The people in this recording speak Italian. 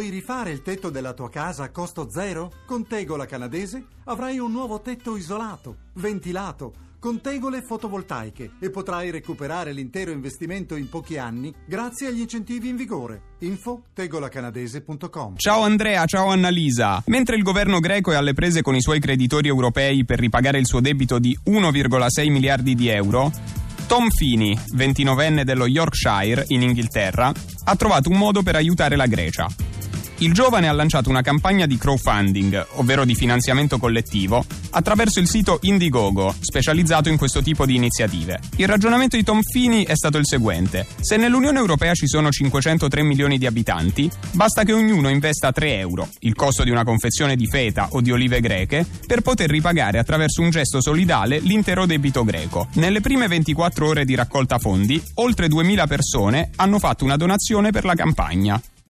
Vuoi rifare il tetto della tua casa a costo zero? Con Tegola Canadese avrai un nuovo tetto isolato, ventilato, con tegole fotovoltaiche e potrai recuperare l'intero investimento in pochi anni grazie agli incentivi in vigore. Info tegolacanadese.com Ciao Andrea, ciao Annalisa. Mentre il governo greco è alle prese con i suoi creditori europei per ripagare il suo debito di 1,6 miliardi di euro, Tom Fini, 29enne dello Yorkshire, in Inghilterra, ha trovato un modo per aiutare la Grecia. Il giovane ha lanciato una campagna di crowdfunding, ovvero di finanziamento collettivo, attraverso il sito Indiegogo, specializzato in questo tipo di iniziative. Il ragionamento di Tom Fini è stato il seguente: se nell'Unione Europea ci sono 503 milioni di abitanti, basta che ognuno investa 3 euro, il costo di una confezione di feta o di olive greche, per poter ripagare attraverso un gesto solidale l'intero debito greco. Nelle prime 24 ore di raccolta fondi, oltre 2000 persone hanno fatto una donazione per la campagna.